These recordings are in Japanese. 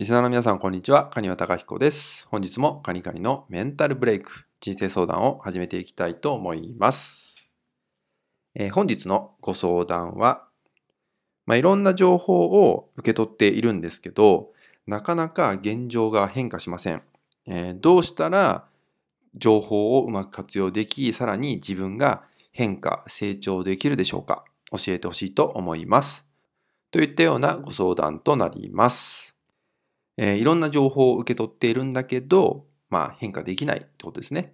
リスナーの皆さん、こんにちは。カニワタカヒコです。本日もカニカニのメンタルブレイク、人生相談を始めていきたいと思います。えー、本日のご相談は、まあ、いろんな情報を受け取っているんですけど、なかなか現状が変化しません。えー、どうしたら情報をうまく活用でき、さらに自分が変化、成長できるでしょうか教えてほしいと思います。といったようなご相談となります。えー、いろんな情報を受け取っているんだけど、まあ変化できないってことですね。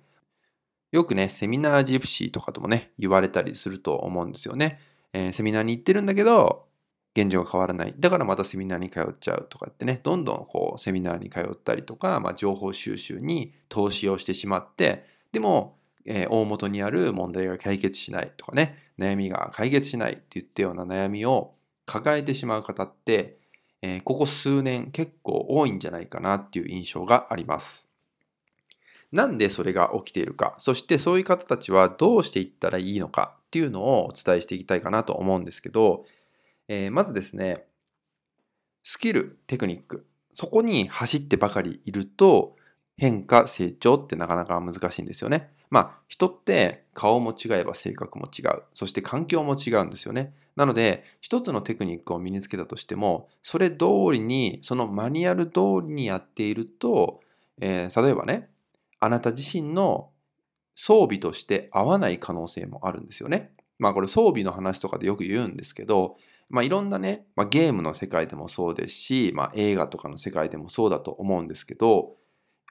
よくね、セミナージプシーとかともね、言われたりすると思うんですよね。えー、セミナーに行ってるんだけど、現状が変わらない。だからまたセミナーに通っちゃうとかってね、どんどんこうセミナーに通ったりとか、まあ、情報収集に投資をしてしまって、でも、えー、大元にある問題が解決しないとかね、悩みが解決しないっていったような悩みを抱えてしまう方って、えー、ここ数年結構多いんじゃないかなっていう印象があります。なんでそれが起きているか、そしてそういう方たちはどうしていったらいいのかっていうのをお伝えしていきたいかなと思うんですけど、えー、まずですね、スキル、テクニック、そこに走ってばかりいると変化、成長ってなかなか難しいんですよね。まあ人って顔も違えば性格も違う。そして環境も違うんですよね。なので一つのテクニックを身につけたとしてもそれ通りにそのマニュアル通りにやっていると、えー、例えばねあなた自身の装備として合わない可能性もあるんですよね。まあこれ装備の話とかでよく言うんですけどまあ、いろんなね、まあ、ゲームの世界でもそうですし、まあ、映画とかの世界でもそうだと思うんですけど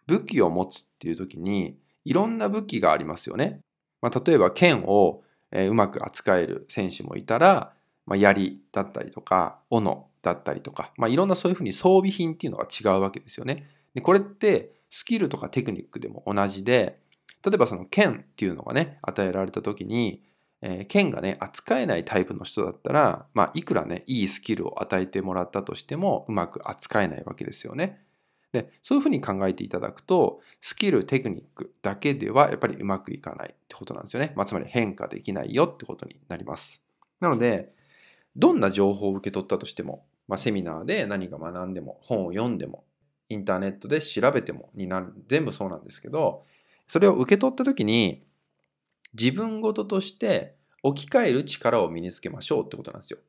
武器を持つっていう時にいろんな武器がありますよね。まあ、例えば剣をうまく扱える選手もいたら、まあ、槍だったりとか斧だったりとか、まあ、いろんなそういうふうに装備品っていうのが違うわけですよね。でこれってスキルとかテクニックでも同じで例えばその剣っていうのがね与えられた時に、えー、剣がね扱えないタイプの人だったら、まあ、いくらねいいスキルを与えてもらったとしてもうまく扱えないわけですよね。でそういうふうに考えていただくとスキルテクニックだけではやっぱりうまくいかないってことなんですよね、まあ、つまり変化できないよってことになりますなのでどんな情報を受け取ったとしても、まあ、セミナーで何か学んでも本を読んでもインターネットで調べてもになる全部そうなんですけどそれを受け取った時に自分ごととして置き換える力を身につけましょうってことなんですよ。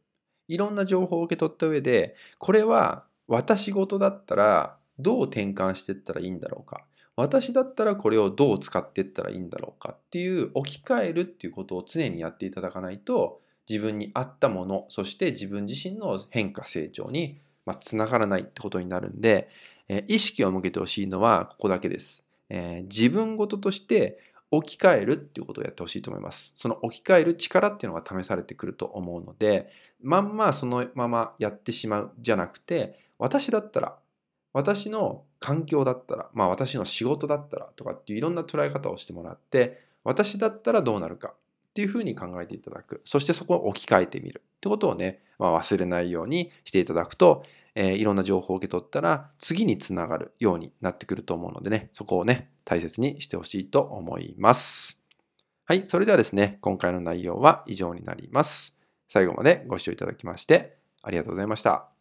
いろんな情報を受け取った上でこれは私事だったらどう転換していったらいいんだろうか私だったらこれをどう使っていったらいいんだろうかっていう置き換えるっていうことを常にやっていただかないと自分に合ったものそして自分自身の変化成長につながらないってことになるんで、え意識を向けてほしいのはここだけです、えー、自分事として置き換えるっていうことをやってほしいと思います。その置き換える力っていうのが試されてくると思うので、まんまそのままやってしまうじゃなくて、私だったら私の環境だったら、まあ私の仕事だったらとかっていういろんな捉え方をしてもらって、私だったらどうなるかっていうふうに考えていただく。そしてそこを置き換えてみるってことをね、まあ、忘れないようにしていただくと、えー、いろんな情報を受け取ったら次につながるようになってくると思うのでね、そこをね、大切にしてほしいと思います。はい、それではですね、今回の内容は以上になります。最後までご視聴いただきましてありがとうございました。